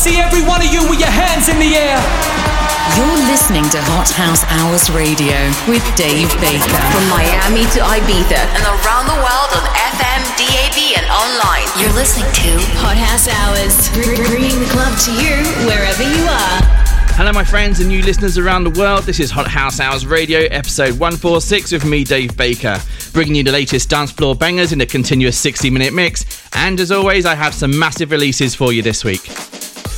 see every one of you with your hands in the air. You're listening to Hot House Hours Radio with Dave Baker. From Miami to Ibiza and around the world on FM, DAB, and online. You're listening to Hot House Hours, bringing the club to you wherever you are. Hello, my friends and new listeners around the world. This is Hot House Hours Radio, episode 146 with me, Dave Baker, bringing you the latest dance floor bangers in a continuous 60 minute mix. And as always, I have some massive releases for you this week.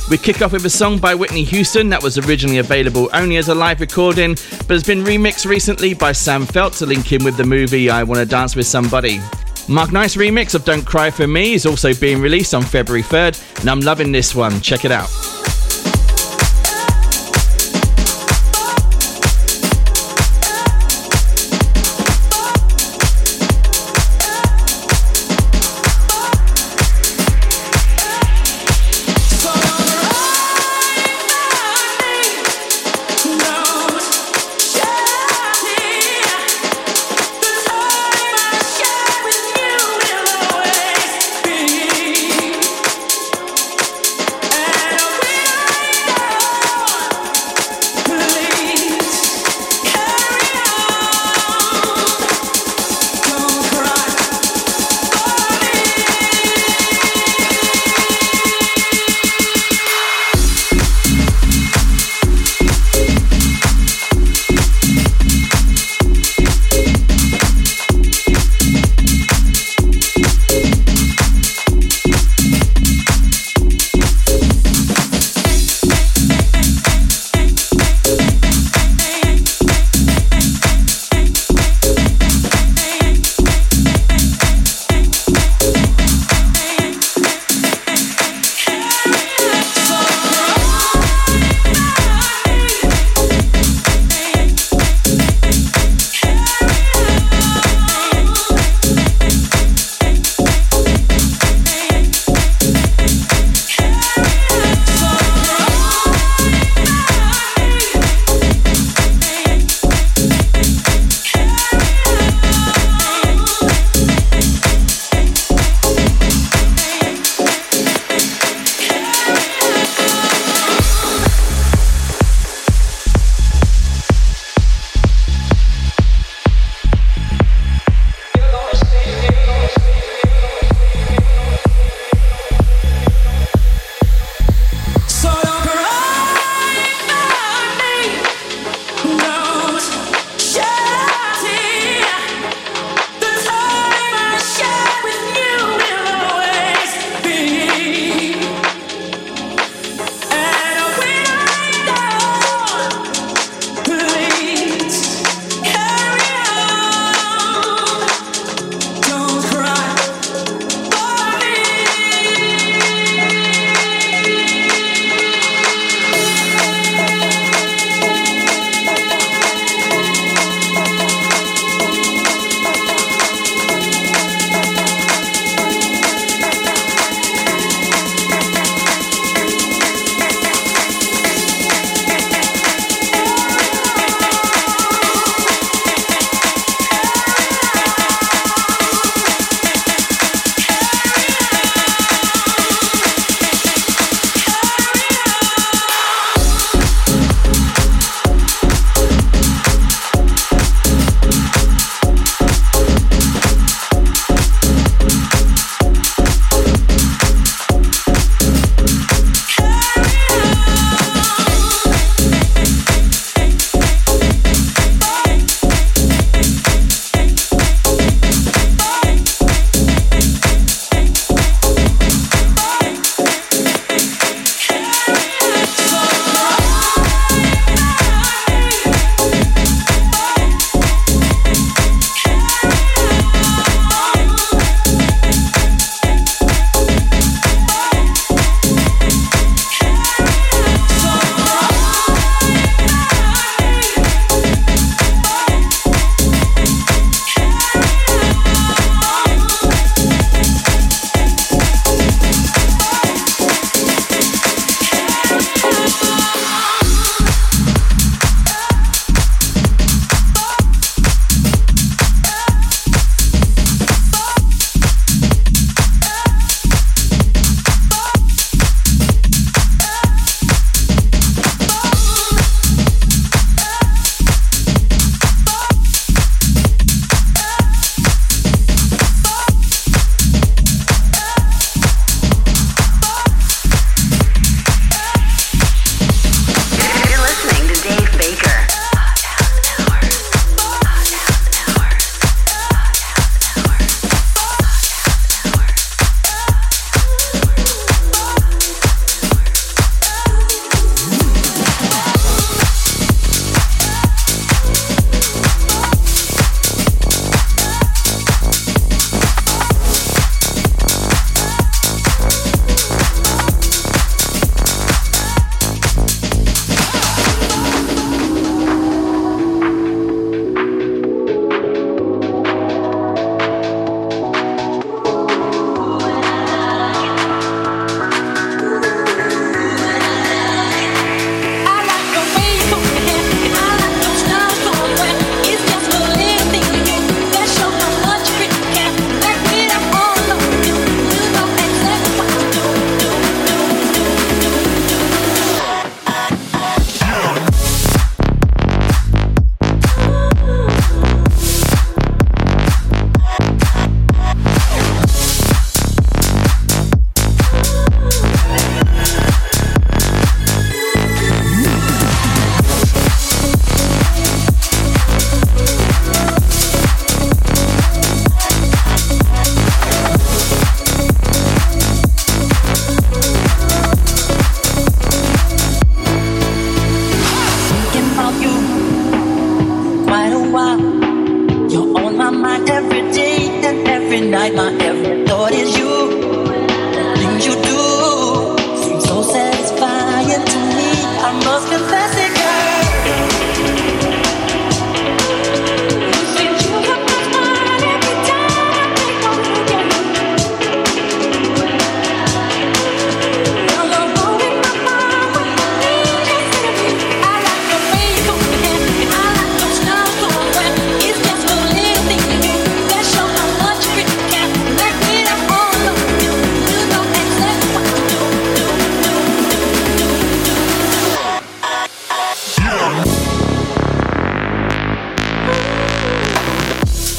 We kick off with a song by Whitney Houston that was originally available only as a live recording, but has been remixed recently by Sam Feldt to link in with the movie I Wanna Dance with Somebody. Mark Knights remix of Don't Cry For Me is also being released on February 3rd, and I'm loving this one. Check it out.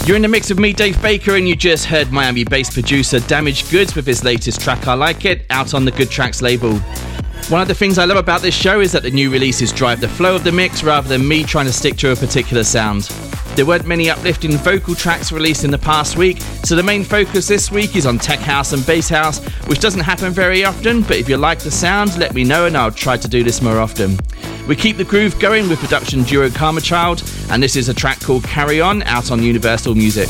You're in the mix of me, Dave Baker, and you just heard Miami based producer Damaged Goods with his latest track, I Like It, out on the Good Tracks label. One of the things I love about this show is that the new releases drive the flow of the mix rather than me trying to stick to a particular sound. There weren't many uplifting vocal tracks released in the past week, so the main focus this week is on tech house and bass house, which doesn't happen very often, but if you like the sound, let me know and I'll try to do this more often. We keep the groove going with production duo Karma Child, and this is a track called Carry On out on Universal Music.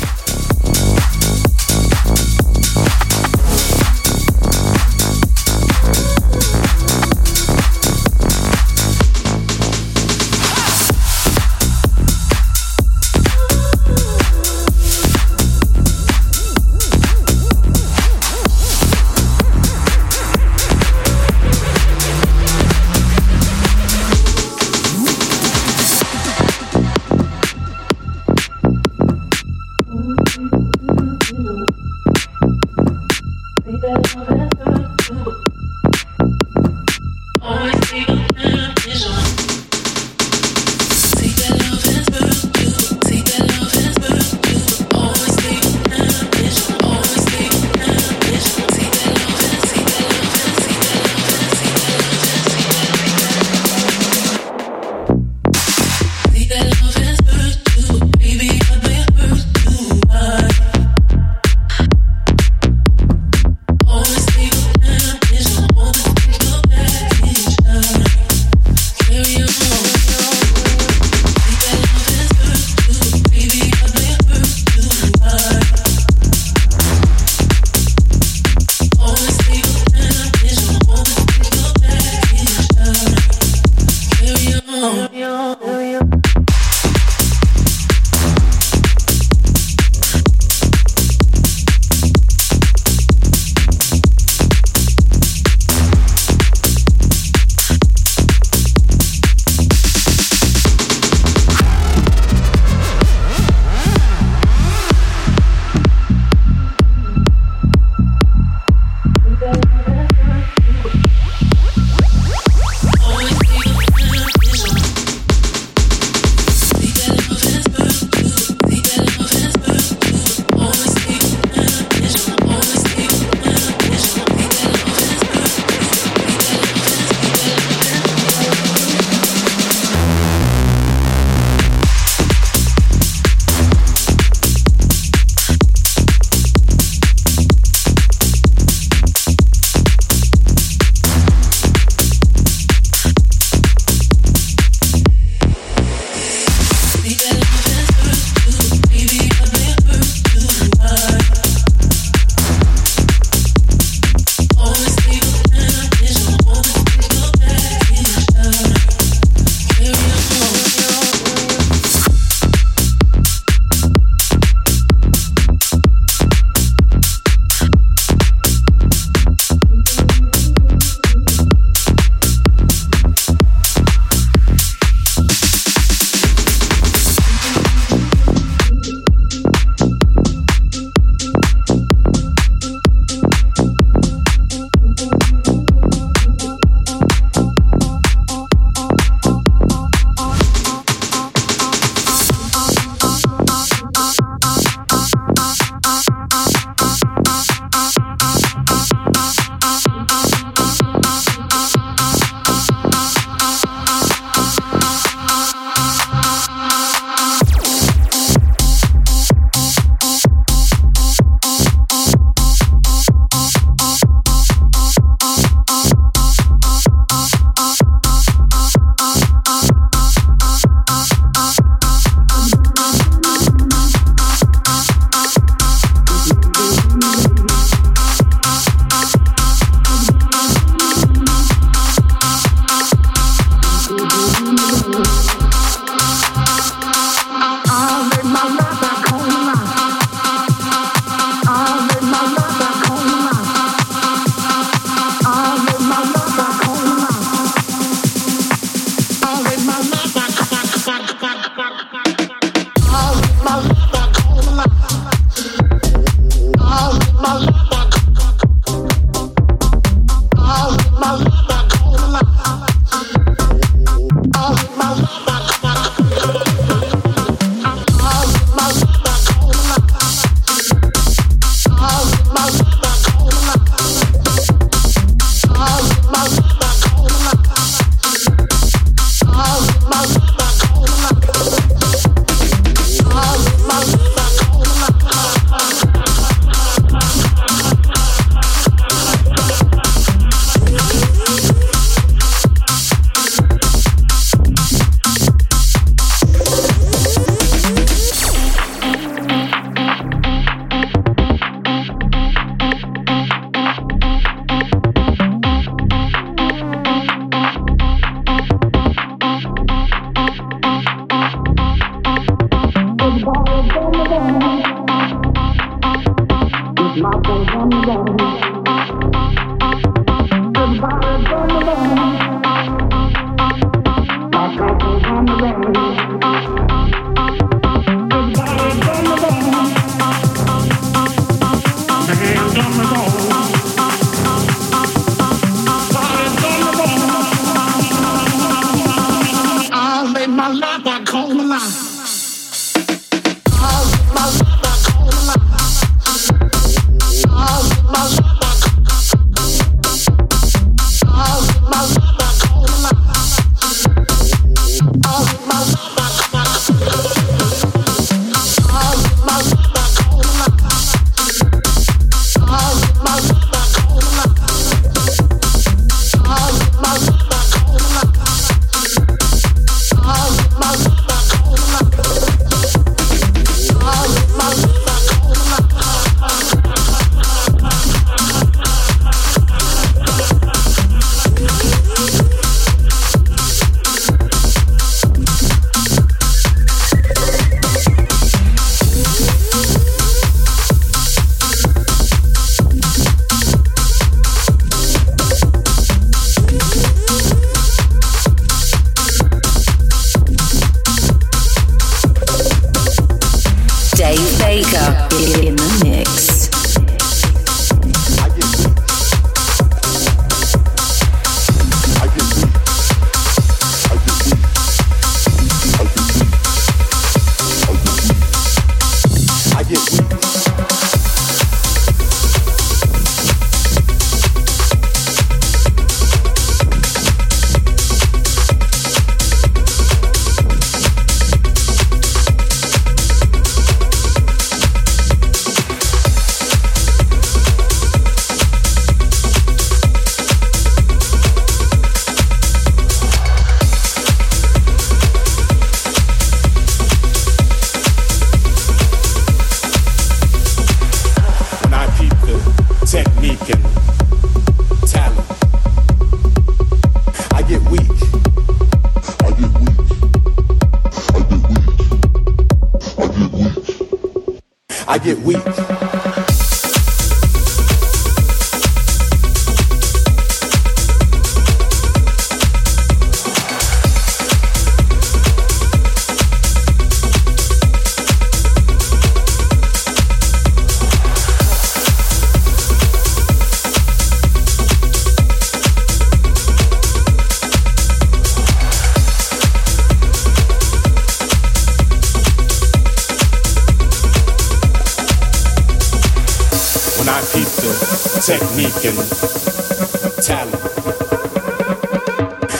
Talent.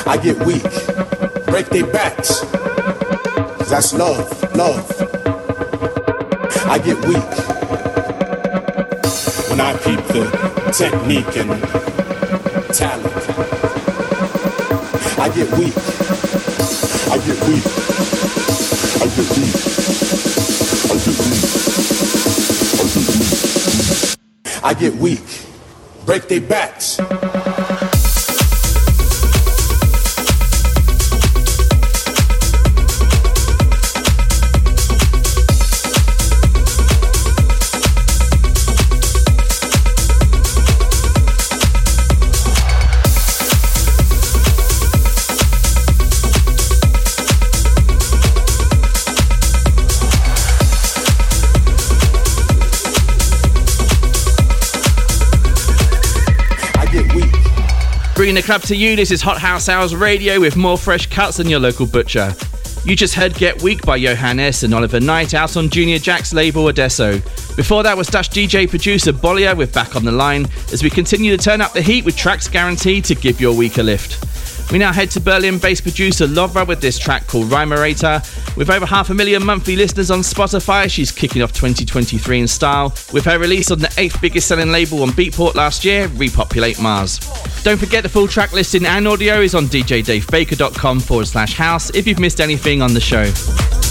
I get weak, break their backs. That's love, love. I get weak when I peep the technique and talent. I get weak. I get weak. I get weak. I get weak. I get weak break their backs. The club to you, this is Hot House Hours Radio with more fresh cuts than your local butcher. You just heard Get Weak by Johannes and Oliver Knight out on Junior Jack's label Adesso. Before that was Dash DJ producer Bollier with Back on the Line as we continue to turn up the heat with tracks guaranteed to give your week a lift. We now head to Berlin based producer Lovra with this track called Rhymerator. With over half a million monthly listeners on Spotify, she's kicking off 2023 in style with her release on the eighth biggest selling label on Beatport last year, Repopulate Mars. Don't forget the full track listing and audio is on djdavebaker.com forward slash house if you've missed anything on the show.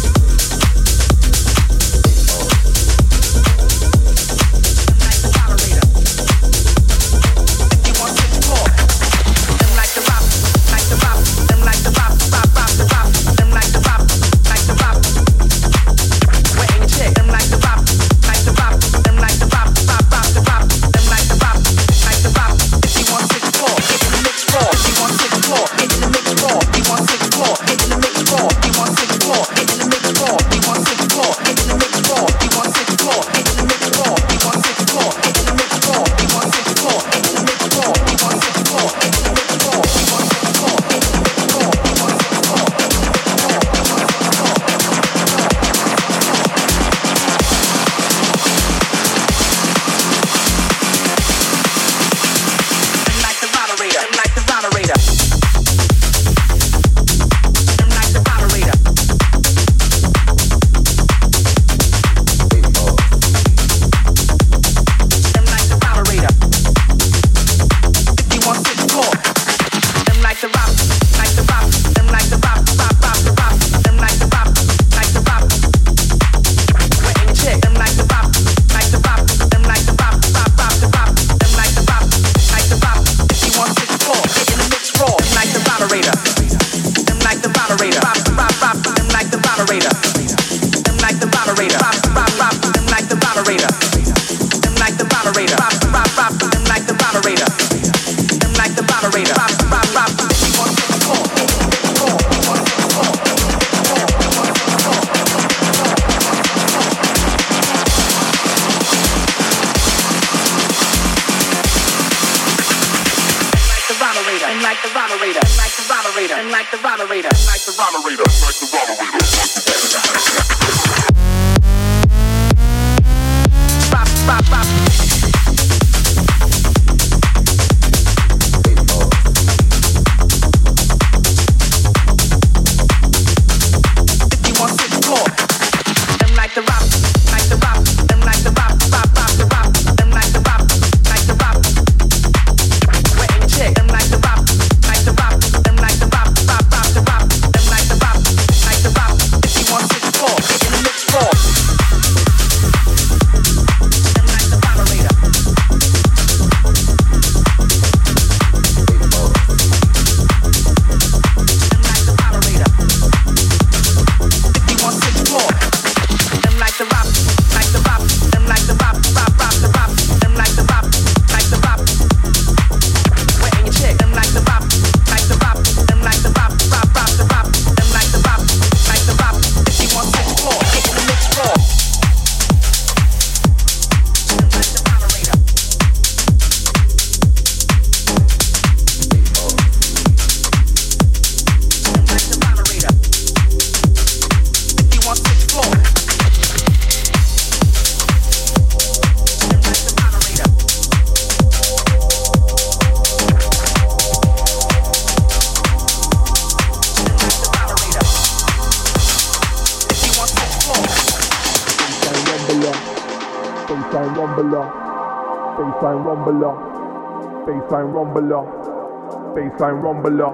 Rumbler,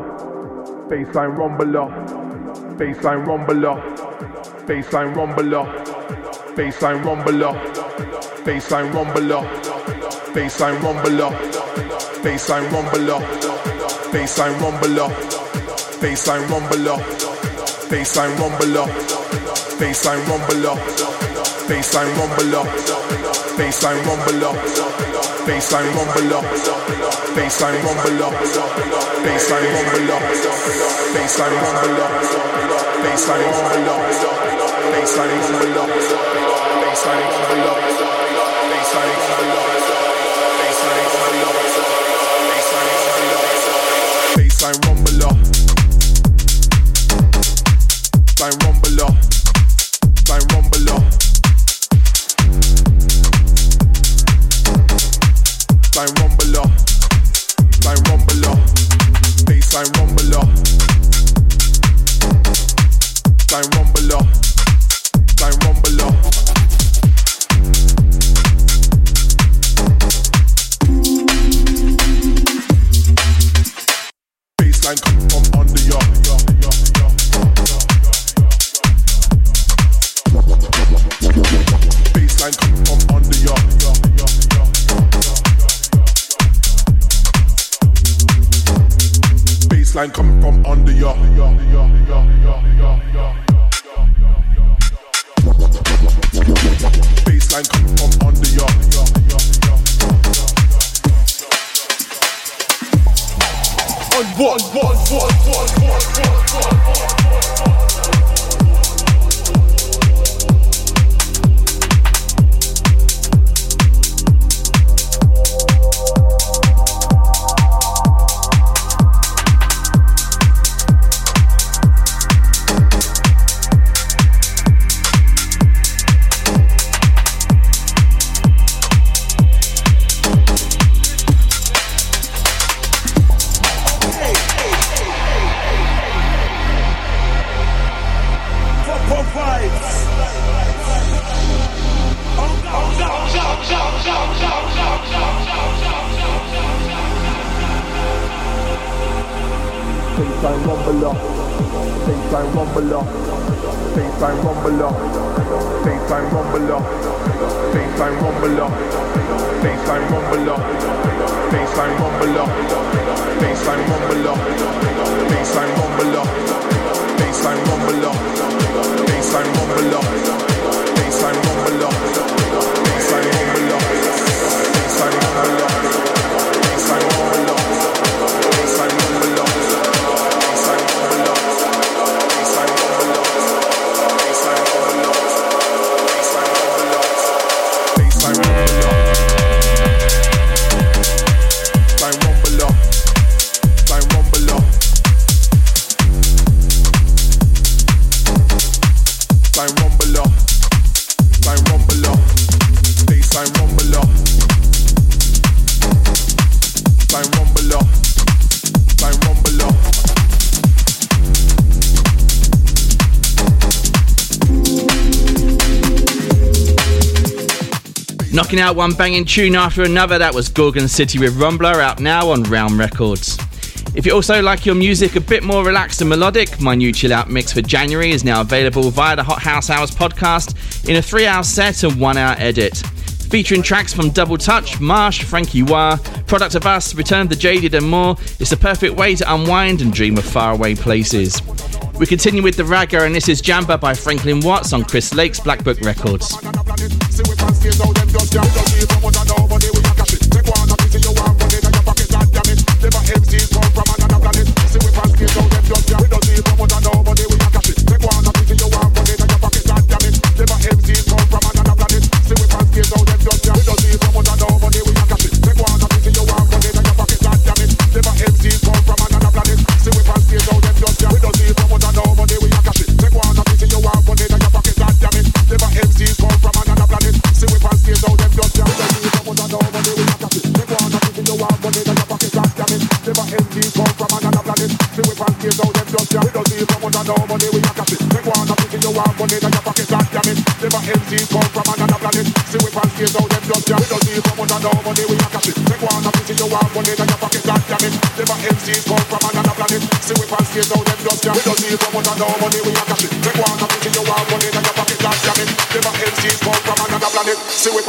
baseline rumbler, baseline rumbler, baseline rumbler, baseline rumbler, baseline rumbler, baseline rumbler, baseline rumbler, baseline rumbler, baseline rumbler, baseline rumbler, baseline rumbler, baseline rumbler, baseline rumbler, baseline rumbler, baseline rumble up, baseline rumble up, baseline rumble up, baseline rumble up, baseline rumble up, baseline rumble up, baseline rumble up. Baseline rumbler, baseline rumbler, baseline rumbler, baseline rumbler, baseline rumbler, baseline rumbler, baseline rumbler, baseline rumbler, baseline rumbler, baseline Out one banging tune after another, that was Gorgon City with Rumbler out now on Realm Records. If you also like your music a bit more relaxed and melodic, my new chill out mix for January is now available via the Hot House Hours podcast in a three hour set and one hour edit. Featuring tracks from Double Touch, Marsh, Frankie Wah, Product of Us, Return of the Jaded, and more, it's the perfect way to unwind and dream of faraway places. We continue with the ragga, and this is Jamba by Franklin Watts on Chris Lake's Black Book Records.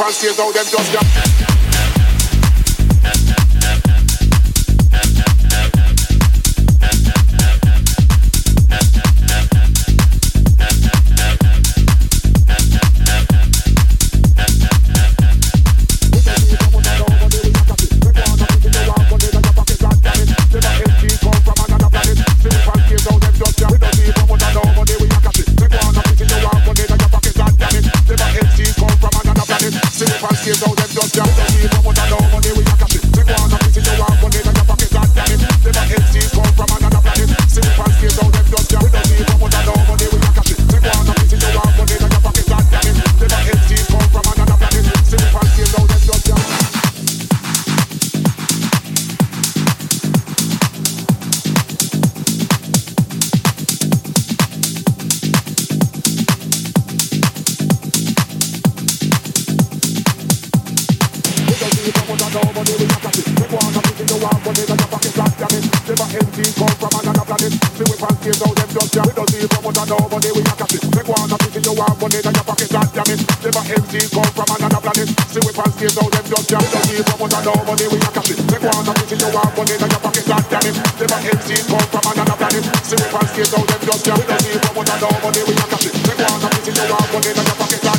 Out, them just jam. now them just jam. Don't give up on no money we are cashing They wanna of it you want money in your pocket God damn it. Never empty come from another planet. See we pass kids now them just jam. Don't give up on no money we are cashing They wanna of it you want money in your pocket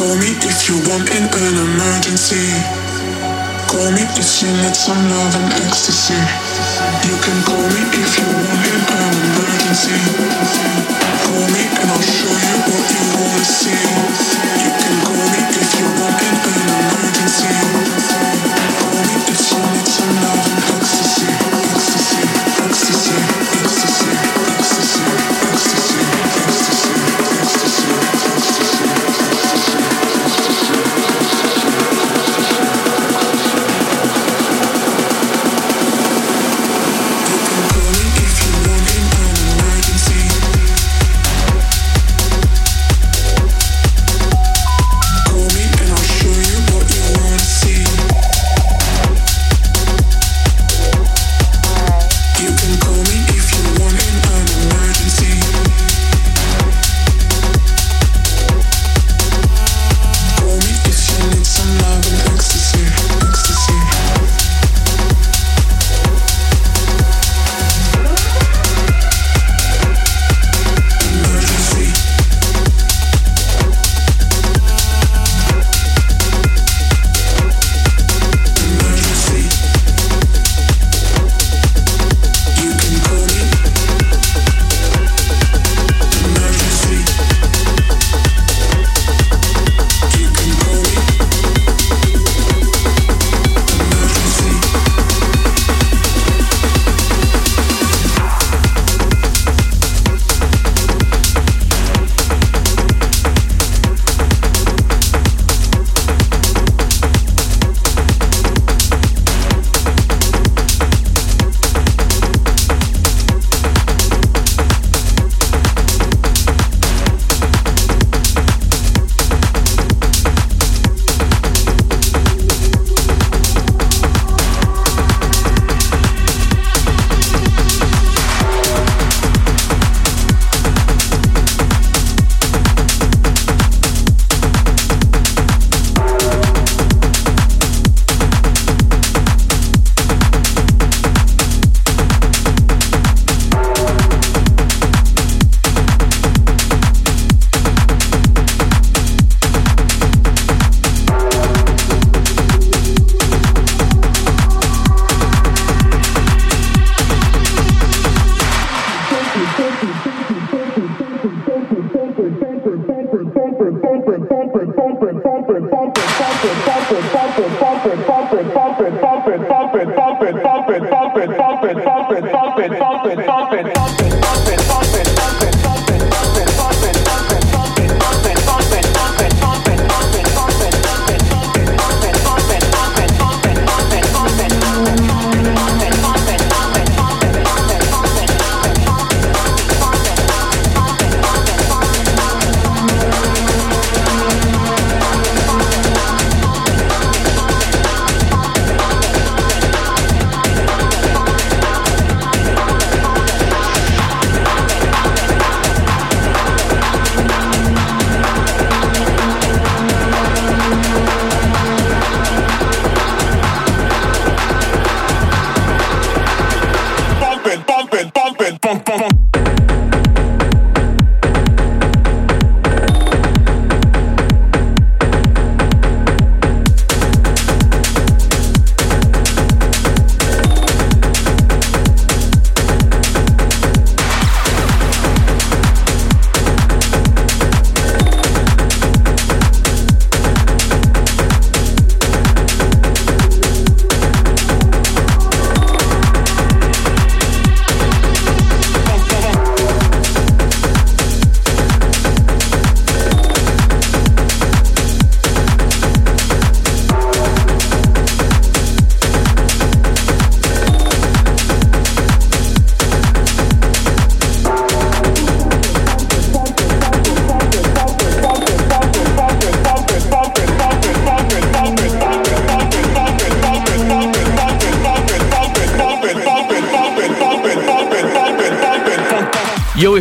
call me if you want in an emergency. Call me if you need some love and ecstasy. You can call me if you want in an emergency. Call me and I'll show you what you wanna see. You can call me if you want in an emergency.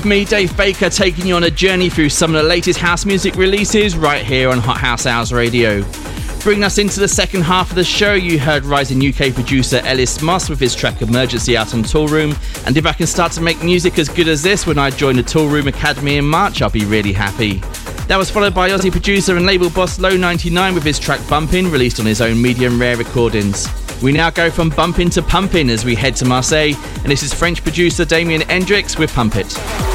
Me, Dave Baker, taking you on a journey through some of the latest house music releases right here on Hot House Hours Radio. Bringing us into the second half of the show, you heard rising UK producer Ellis Moss with his track Emergency out on Toolroom. And if I can start to make music as good as this when I join the Toolroom Academy in March, I'll be really happy. That was followed by Aussie producer and label boss Low 99 with his track Bumpin', released on his own medium rare recordings. We now go from bumping to pumping as we head to Marseille, and this is French producer Damien Hendrix with Pump It.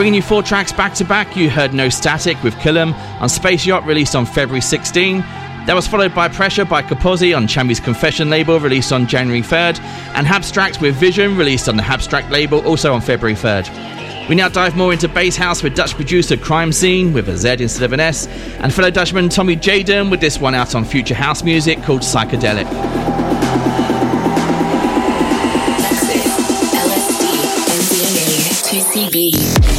Bringing you four tracks back to back, you heard No Static with Killam on Space Yacht, released on February 16. That was followed by Pressure by Capozzi on Tchami's Confession label, released on January 3rd, and Habstrakt with Vision, released on the Habstrakt label, also on February 3rd. We now dive more into Bass House with Dutch producer Crime Scene with a Z instead of an S, and fellow Dutchman Tommy Jaden with this one out on Future House Music called Psychedelic. CB.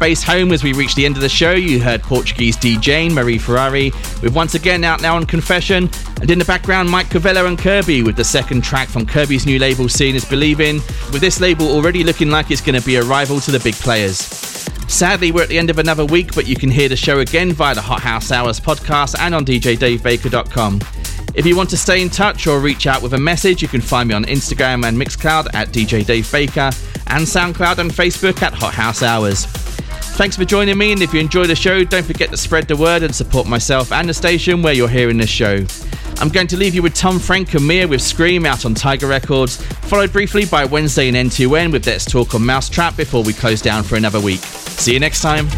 Bass home as we reach the end of the show. You heard Portuguese DJ Mari Ferrari with once again out now on Confession, and in the background Mike Cervello and Kirby with the second track from Kirby's new label Seeing is Believing, with this label already looking like it's going to be a rival to the big players. Sadly, we're at the end of another week, but you can hear the show again via the Hot House Hours podcast and on djdavebaker.com. If you want to stay in touch or reach out with a message, you can find me on Instagram and Mixcloud at DJ Dave Baker and SoundCloud and Facebook at Hot House Hours. Thanks for joining me, and if you enjoy the show, don't forget to spread the word and support myself and the station where you're hearing this show. I'm going to leave you with Tom Frank and Mia with Scream out on Tiger Records, followed briefly by Wednesday and N2N with Let's Talk on Mousetrap before we close down for another week. See you next time.